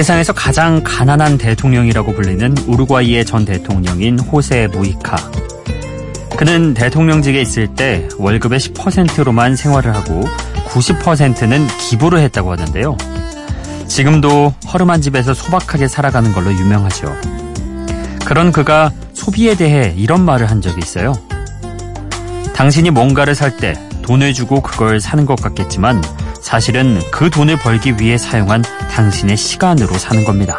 세상에서 가장 가난한 대통령이라고 불리는 우루과이의 전 대통령인 호세 무이카. 그는 대통령직에 있을 때 월급의 10%로만 생활을 하고 90%는 기부를 했다고 하는데요. 지금도 허름한 집에서 소박하게 살아가는 걸로 유명하죠. 그런 그가 소비에 대해 이런 말을 한 적이 있어요. 당신이 뭔가를 살 때 돈을 주고 그걸 사는 것 같겠지만 사실은 그 돈을 벌기 위해 사용한 당신의 시간으로 사는 겁니다.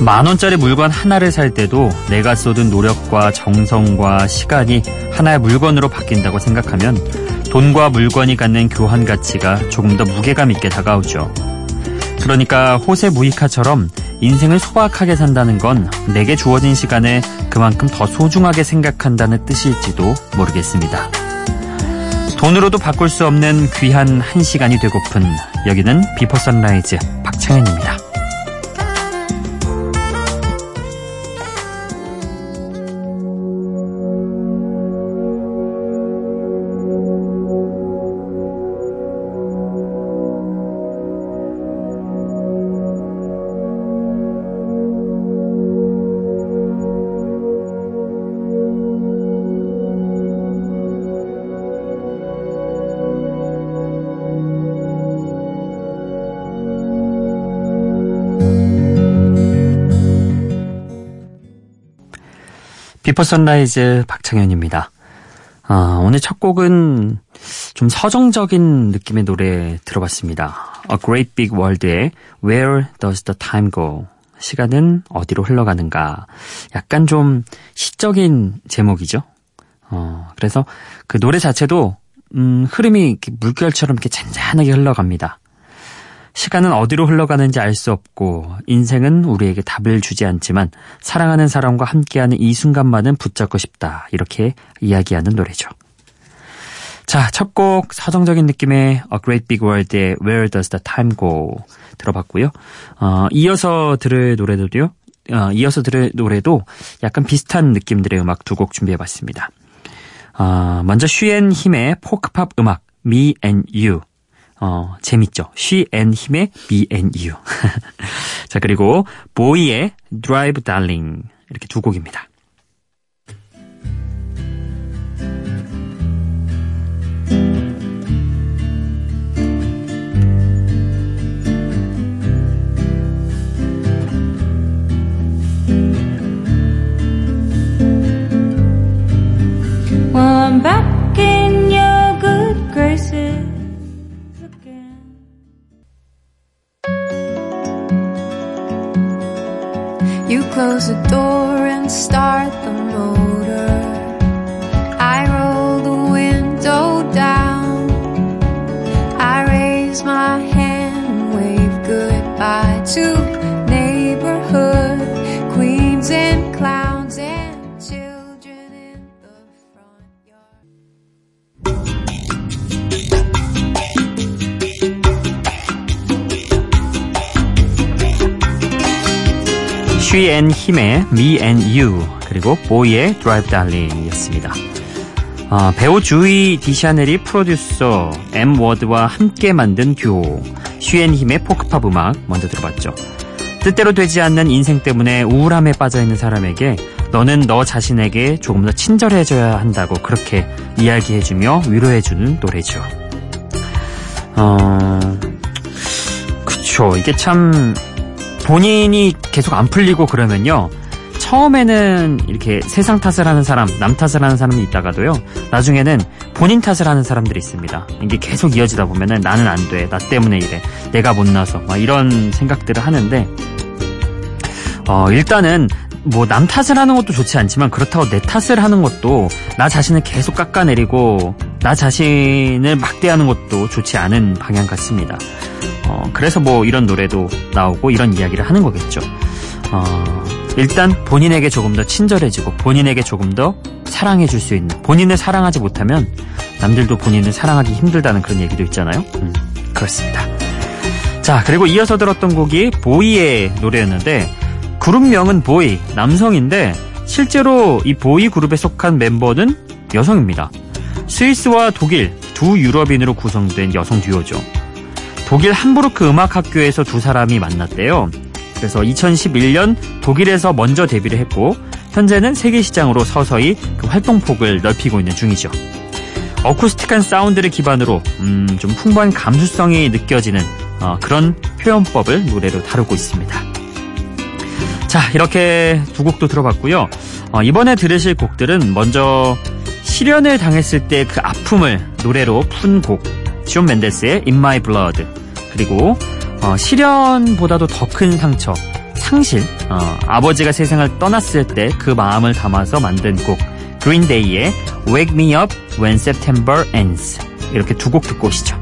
만 원짜리 물건 하나를 살 때도 내가 쏟은 노력과 정성과 시간이 하나의 물건으로 바뀐다고 생각하면 돈과 물건이 갖는 교환 가치가 조금 더 무게감 있게 다가오죠. 그러니까 호세 무이카처럼 인생을 소박하게 산다는 건 내게 주어진 시간을 그만큼 더 소중하게 생각한다는 뜻일지도 모르겠습니다. 돈으로도 바꿀 수 없는 귀한 한 시간이 되고픈 여기는 비포 선라이즈 박창현입니다. 비포 선라이즈 박창현입니다. 아, 오늘 첫 곡은 좀 서정적인 느낌의 노래 들어봤습니다. A Great Big World의 Where Does the Time Go? 시간은 어디로 흘러가는가? 약간 좀 시적인 제목이죠. 어, 그래서 그 노래 자체도 음, 흐름이 물결처럼 이렇게 잔잔하게 흘러갑니다. 시간은 어디로 흘러가는지 알 수 없고 인생은 우리에게 답을 주지 않지만 사랑하는 사람과 함께하는 이 순간만은 붙잡고 싶다. 이렇게 이야기하는 노래죠. 자, 첫 곡 서정적인 느낌의 A Great Big World의 Where Does the Time Go 들어봤고요. 어, 이어서 들을 노래도요. 어, 이어서 들을 노래도 약간 비슷한 느낌들의 음악 두 곡 준비해봤습니다. 어, 먼저 쉬앤 힘의 포크팝 음악 Me and You 어, 재밌죠. She and 힘의 Me and You. 자, 그리고 보이의 Drive Darling. 이렇게 두 곡입니다. She and 힘의 Me and You 그리고 보이의 Drive Darling이었습니다. 어, 배우 주이 디샤넬이 프로듀서 M 워드와 함께 만든 듀오 She and 힘의 포크팝 음악 먼저 들어봤죠. 뜻대로 되지 않는 인생 때문에 우울함에 빠져 있는 사람에게 너는 너 자신에게 조금 더 친절해져야 한다고 그렇게 이야기해주며 위로해주는 노래죠. 어, 그쵸. 이게 참 본인이 계속 안 풀리고 그러면요. 처음에는 이렇게 세상 탓을 하는 사람, 남 탓을 하는 사람이 있다가도요. 나중에는 본인 탓을 하는 사람들이 있습니다. 이게 계속 이어지다 보면은 나는 안 돼. 나 때문에 이래. 내가 못나서. 막 이런 생각들을 하는데, 어, 일단은 뭐 남 탓을 하는 것도 좋지 않지만 그렇다고 내 탓을 하는 것도 나 자신을 계속 깎아내리고 나 자신을 막대하는 것도 좋지 않은 방향 같습니다. 어, 그래서 뭐 이런 노래도 나오고 이런 이야기를 하는 거겠죠. 어, 일단 본인에게 조금 더 친절해지고 본인에게 조금 더 사랑해 줄 수 있는 본인을 사랑하지 못하면 남들도 본인을 사랑하기 힘들다는 그런 얘기도 있잖아요. 음, 그렇습니다. 자, 그리고 이어서 들었던 곡이 보이의 노래였는데 그룹명은 보이, 남성인데 실제로 이 보이 그룹에 속한 멤버는 여성입니다. 스위스와 독일 두 유럽인으로 구성된 여성 듀오죠. 독일 함부르크 음악학교에서 두 사람이 만났대요. 그래서 2011년 독일에서 먼저 데뷔를 했고 현재는 세계 시장으로 서서히 그 활동폭을 넓히고 있는 중이죠. 어쿠스틱한 사운드를 기반으로 음, 좀 풍부한 감수성이 느껴지는 어, 그런 표현법을 노래로 다루고 있습니다. 자 이렇게 두 곡도 들어봤고요. 어, 이번에 들으실 곡들은 먼저 실연을 당했을 때 그 아픔을 노래로 푼 곡, 시온 멘데스의 In My Blood 그리고 어, 실연보다도 더 큰 상처, 상실, 어, 아버지가 세상을 떠났을 때 그 마음을 담아서 만든 곡 그린데이의 Wake Me Up When September Ends 이렇게 두 곡 듣고 오시죠.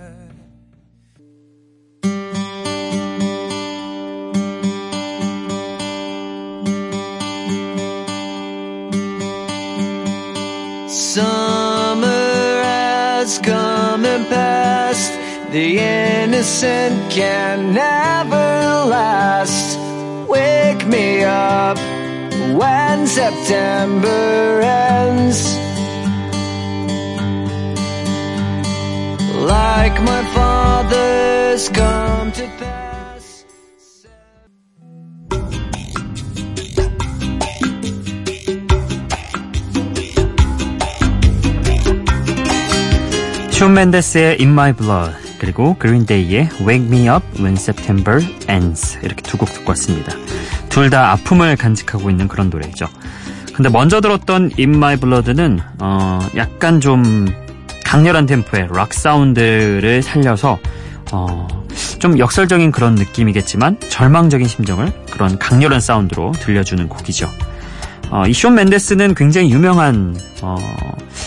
Summer has come and passed. The innocent can never last. Wake me up when September ends. Like my father's come to pass. 숀 맨데스의 In My Blood 그리고 그린데이의 Wake Me Up When September Ends 이렇게 두 곡 듣고 왔습니다. 둘 다 아픔을 간직하고 있는 그런 노래죠. 근데 먼저 들었던 In My Blood는 어 약간 좀 강렬한 템포의 락 사운드를 살려서 어 좀 역설적인 그런 느낌이겠지만 절망적인 심정을 그런 강렬한 사운드로 들려주는 곡이죠. 어, 이숀 맨데스는 굉장히 유명한 어,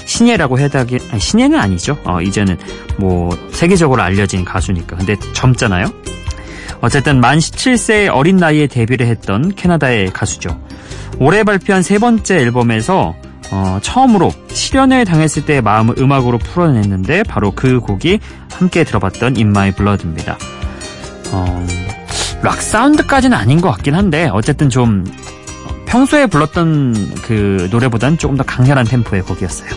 신예라고 해다기 아니, 신예는 아니죠. 어, 이제는 뭐 세계적으로 알려진 가수니까. 근데 젊잖아요. 어쨌든 만 17세의 어린 나이에 데뷔를 했던 캐나다의 가수죠. 올해 발표한 세 번째 앨범에서 어, 처음으로 실연을 당했을 때의 마음을 음악으로 풀어냈는데 바로 그 곡이 함께 들어봤던 In My Blood입니다. 어, 락 사운드까지는 아닌 것 같긴 한데 어쨌든 좀 평소에 불렀던 그 노래보다는 조금 더 강렬한 템포의 곡이었어요.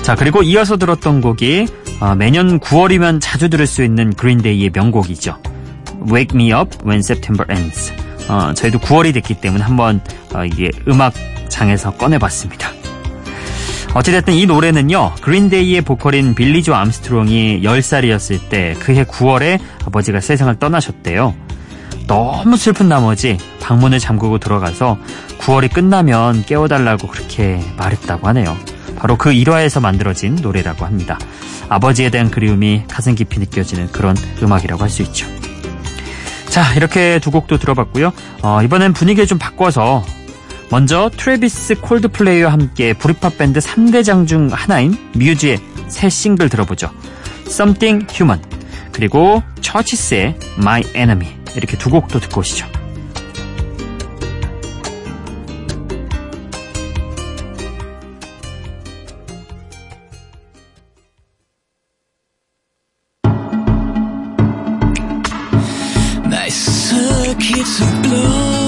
자, 그리고 이어서 들었던 곡이 어, 매년 9월이면 자주 들을 수 있는 그린데이의 명곡이죠. Wake Me Up When September Ends. 어, 저희도 9월이 됐기 때문에 한번 어, 이게 음악장에서 꺼내봤습니다. 어찌됐든 이 노래는요, 그린데이의 보컬인 빌리조 암스트롱이 10살이었을 때 그해 9월에 아버지가 세상을 떠나셨대요. 너무 슬픈 나머지 방문을 잠그고 들어가서 9월이 끝나면 깨워달라고 그렇게 말했다고 하네요. 바로 그 일화에서 만들어진 노래라고 합니다. 아버지에 대한 그리움이 가슴 깊이 느껴지는 그런 음악이라고 할 수 있죠. 자, 이렇게 두 곡도 들어봤고요. 어, 이번엔 분위기를 좀 바꿔서 먼저 트래비스 콜드플레이와 함께 브리팝 밴드 3대장 중 하나인 뮤즈의 새 싱글 들어보죠. Something Human 그리고 처치스의 My Enemy 이렇게 두 곡도 듣고 오시죠. It's a blue.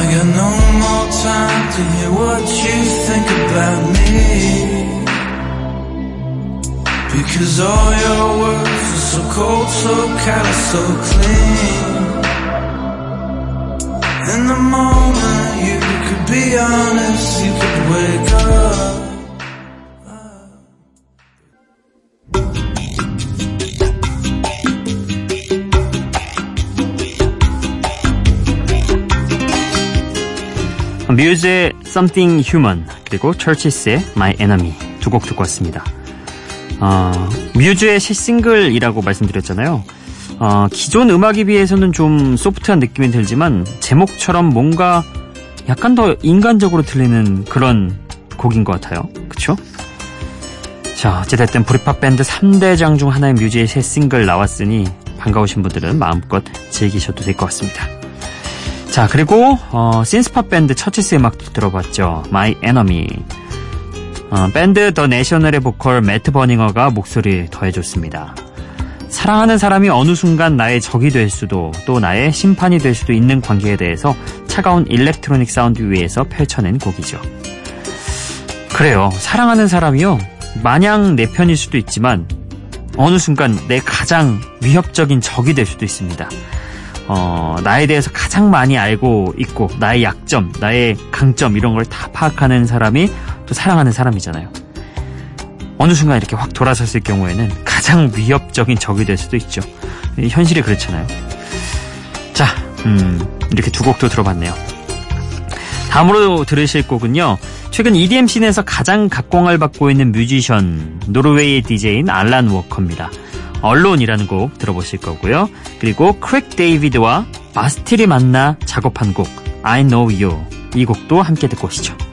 I got no more time to hear what you think about me. Because all your words are so cold, so callous, so clean. In the moment, you could be honest, you could wake up. 뮤즈의 Something Human 그리고 처치스의 My Enemy 두 곡 듣고 왔습니다. 어, 뮤즈의 새 싱글이라고 말씀드렸잖아요. 어, 기존 음악에 비해서는 좀 소프트한 느낌이 들지만 제목처럼 뭔가 약간 더 인간적으로 들리는 그런 곡인 것 같아요. 그쵸? 자, 어찌됐든 브리팝 밴드 3대장 중 하나의 뮤즈의 새 싱글 나왔으니 반가우신 분들은 마음껏 즐기셔도 될 것 같습니다. 자, 그리고 어, 신스팝 밴드 처치스 음악도 들어봤죠. My Enemy. 어, 밴드 더 내셔널의 보컬 매트 버닝어가 목소리 더해줬습니다. 사랑하는 사람이 어느 순간 나의 적이 될 수도 또 나의 심판이 될 수도 있는 관계에 대해서 차가운 electronic 사운드 위에서 펼쳐낸 곡이죠. 그래요. 사랑하는 사람이요. 마냥 내 편일 수도 있지만 어느 순간 내 가장 위협적인 적이 될 수도 있습니다. 어, 나에 대해서 가장 많이 알고 있고 나의 약점, 나의 강점 이런 걸 다 파악하는 사람이 또 사랑하는 사람이잖아요. 어느 순간 이렇게 확 돌아섰을 경우에는 가장 위협적인 적이 될 수도 있죠. 현실이 그렇잖아요. 자, 음, 이렇게 두 곡도 들어봤네요. 다음으로 들으실 곡은요. 최근 EDM 씬에서 가장 각광을 받고 있는 뮤지션, 노르웨이의 DJ인 알란 워커입니다. Alone이라는 곡 들어보실 거고요. 그리고 크레이그 데이비드와 바스틸이 만나 작업한 곡 I Know You 이 곡도 함께 듣고 오시죠.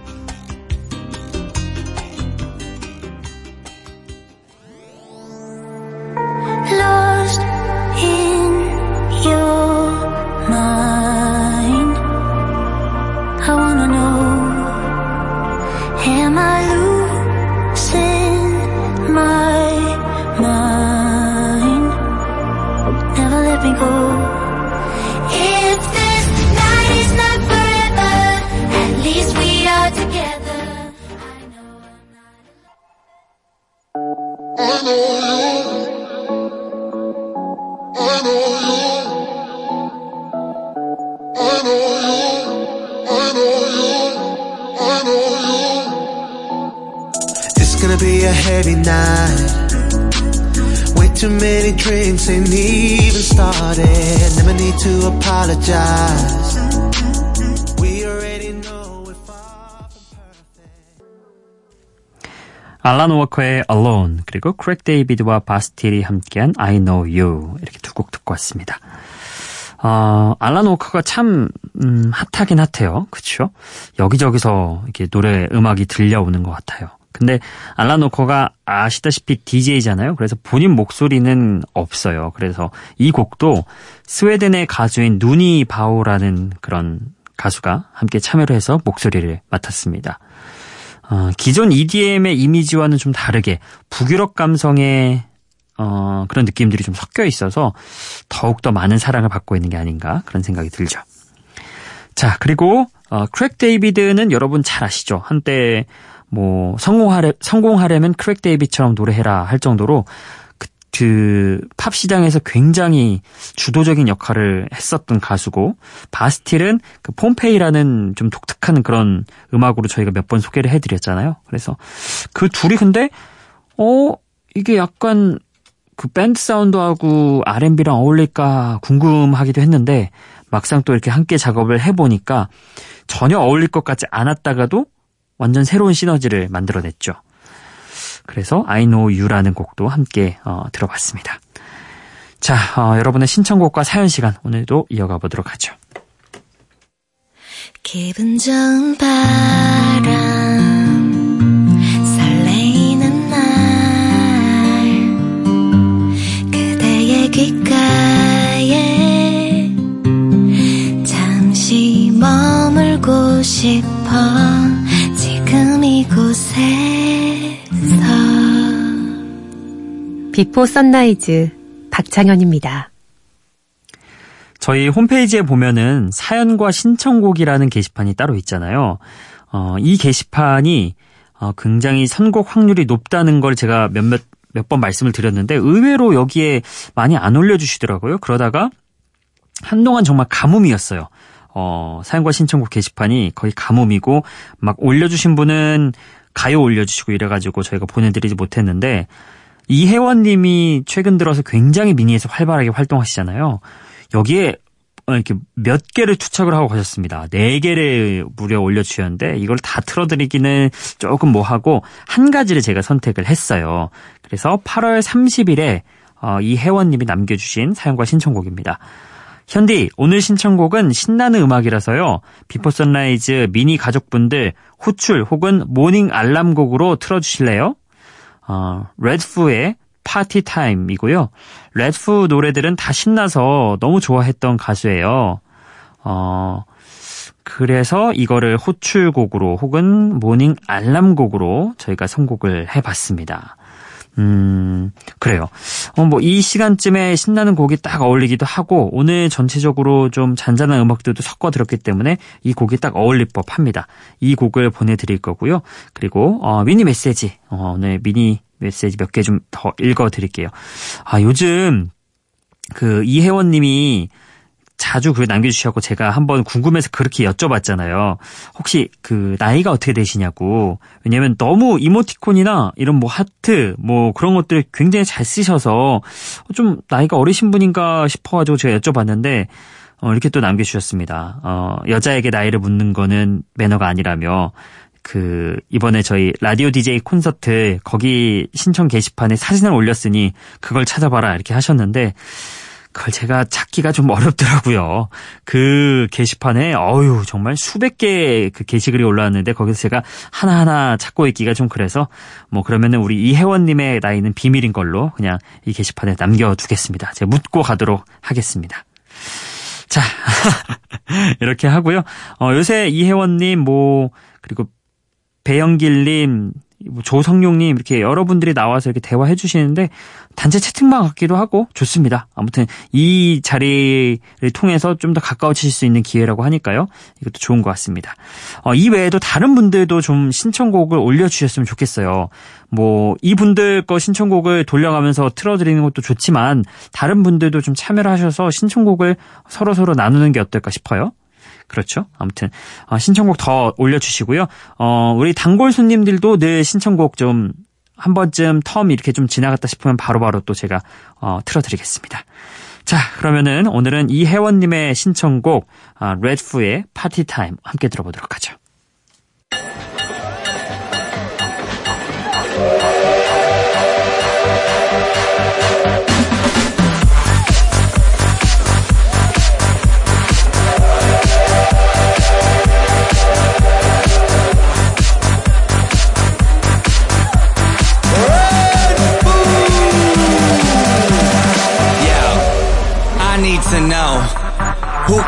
Too many drinks ain't even started. Never need to apologize. 알란 워커의 Alone 그리고 크레이그 데이비드와 바스틸이 함께한 I Know You 이렇게 두 곡 듣고 왔습니다. 어, 알란 워커가 참 음, 핫하긴 핫해요. 그렇죠? 여기저기서 이렇게 노래 음악이 들려오는 것 같아요. 근데 워커가 아시다시피 DJ잖아요. 그래서 본인 목소리는 없어요. 그래서 이 곡도 스웨덴의 가수인 누니 바오라는 그런 가수가 함께 참여를 해서 목소리를 맡았습니다. 어, 기존 EDM의 이미지와는 좀 다르게 북유럽 감성의 어, 그런 느낌들이 좀 섞여 있어서 더욱더 많은 사랑을 받고 있는 게 아닌가 그런 생각이 들죠. 자, 그리고 어, 크레이그 데이비드는 여러분 잘 아시죠? 한때 뭐 성공하려 성공하려면 크랙 데이비드처럼 노래해라 할 정도로 그, 그 팝 시장에서 굉장히 주도적인 역할을 했었던 가수고 바스틸은 그 폼페이라는 좀 독특한 그런 음악으로 저희가 몇 번 소개를 해드렸잖아요. 그래서 그 둘이 근데 어 이게 약간 그 밴드 사운드하고 R&B랑 어울릴까 궁금하기도 했는데 막상 또 이렇게 함께 작업을 해보니까 전혀 어울릴 것 같지 않았다가도 완전 새로운 시너지를 만들어냈죠. 그래서 I Know You라는 곡도 함께 어, 들어봤습니다. 자, 어, 여러분의 신청곡과 사연 시간 오늘도 이어가 보도록 하죠. 기분 좋은 바람 설레이는 날 그대의 귓가에 잠시 머물고 싶어 비포 선라이즈 박창현입니다. 저희 홈페이지에 보면은 사연과 신청곡이라는 게시판이 따로 있잖아요. 어, 이 게시판이 어, 굉장히 선곡 확률이 높다는 걸 제가 몇몇 몇 번 말씀을 드렸는데 의외로 여기에 많이 안 올려주시더라고요. 그러다가 한동안 정말 가뭄이었어요. 어, 사연과 신청곡 게시판이 거의 가뭄이고 막 올려주신 분은 가요 올려주시고 이래가지고 저희가 보내드리지 못했는데 이혜원 님이 최근 들어서 굉장히 미니에서 활발하게 활동하시잖아요. 여기에 어, 이렇게 몇 개를 투척을 하고 가셨습니다. 네 개를 무려 올려주셨는데 이걸 다 틀어드리기는 조금 뭐하고 한 가지를 제가 선택을 했어요. 그래서 8월 30일에 어, 이혜원님이 남겨주신 사연과 신청곡입니다. 현디, 오늘 신청곡은 신나는 음악이라서요. 비포 선라이즈 미니 가족분들 호출 혹은 morning 알람곡으로 틀어주실래요? 어, 레드푸의 Party Time이고요. 레드푸 노래들은 다 신나서 너무 좋아했던 가수예요. 어, 그래서 이거를 호출곡으로 혹은 morning 알람곡으로 저희가 선곡을 해봤습니다. 음, 그래요. 어, 뭐, 이 시간쯤에 신나는 곡이 딱 어울리기도 하고, 오늘 전체적으로 좀 잔잔한 음악들도 섞어 들었기 때문에 이 곡이 딱 어울릴 법 합니다. 이 곡을 보내드릴 거고요. 그리고, 어, 미니 메시지, 어, 오늘 미니 메시지 몇 개 좀 더 읽어 드릴게요. 아, 요즘, 그, 이혜원 님이 자주 글 남겨주셔서 제가 한번 궁금해서 그렇게 여쭤봤잖아요. 혹시 그 나이가 어떻게 되시냐고. 왜냐면 너무 이모티콘이나 이런 뭐 하트 뭐 그런 것들 굉장히 잘 쓰셔서 좀 나이가 어리신 분인가 싶어가지고 제가 여쭤봤는데 어, 이렇게 또 남겨주셨습니다. 어, 여자에게 나이를 묻는 거는 매너가 아니라며 그 이번에 저희 라디오 DJ 콘서트 거기 신청 게시판에 사진을 올렸으니 그걸 찾아봐라 이렇게 하셨는데 그걸 제가 찾기가 좀 어렵더라고요. 그 게시판에 어유 정말 수백 개의 그 게시글이 올라왔는데 거기서 제가 하나하나 찾고 있기가 좀 그래서 뭐 그러면은 우리 이혜원님의 나이는 비밀인 걸로 그냥 이 게시판에 남겨두겠습니다. 제가 묻고 가도록 하겠습니다. 자 이렇게 하고요. 어, 요새 이혜원님 뭐 그리고 배영길님 뭐 조성용님 이렇게 여러분들이 나와서 이렇게 대화해 주시는데 단체 채팅방 같기도 하고 좋습니다. 아무튼 이 자리를 통해서 좀 더 가까워지실 수 있는 기회라고 하니까요. 이것도 좋은 것 같습니다. 어, 이 외에도 다른 분들도 좀 신청곡을 올려주셨으면 좋겠어요. 뭐 이분들 거 신청곡을 돌려가면서 틀어드리는 것도 좋지만 다른 분들도 좀 참여를 하셔서 신청곡을 서로 서로 나누는 게 어떨까 싶어요. 그렇죠. 아무튼 어, 신청곡 더 올려주시고요. 어, 우리 단골 손님들도 늘 신청곡 좀 한 번쯤 텀 이렇게 좀 지나갔다 싶으면 바로바로 또 제가 어, 틀어드리겠습니다. 자, 그러면은 오늘은 이혜원님의 신청곡 아, 레드푸의 파티 타임 함께 들어보도록 하죠.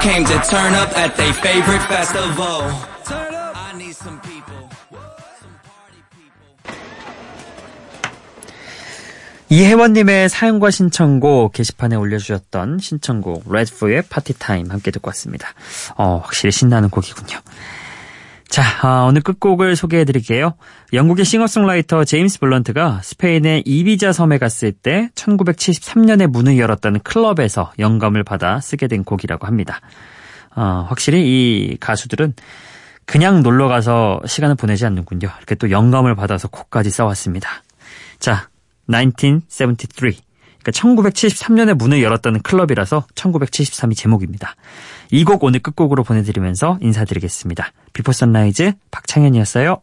Came to turn up at their favorite festival. I need some people. Some party people. 이혜원님의 사연과 신청곡 게시판에 올려주셨던 신청곡 레드푸의 Party Time 함께 듣고 왔습니다. 어, 확실히 신나는 곡이군요. 자, 아, 오늘 끝곡을 소개해 드릴게요. 영국의 싱어송라이터 제임스 블런트가 스페인의 이비자 섬에 갔을 때 1973년에 문을 열었다는 클럽에서 영감을 받아 쓰게 된 곡이라고 합니다. 어, 확실히 이 가수들은 그냥 놀러 가서 시간을 보내지 않는군요. 이렇게 또 영감을 받아서 곡까지 써왔습니다. 자, 1973. 그러니까 1973년에 문을 열었다는 클럽이라서 1973이 제목입니다. 이 곡 오늘 끝곡으로 보내드리면서 인사드리겠습니다. 비포 선라이즈 박창현이었어요.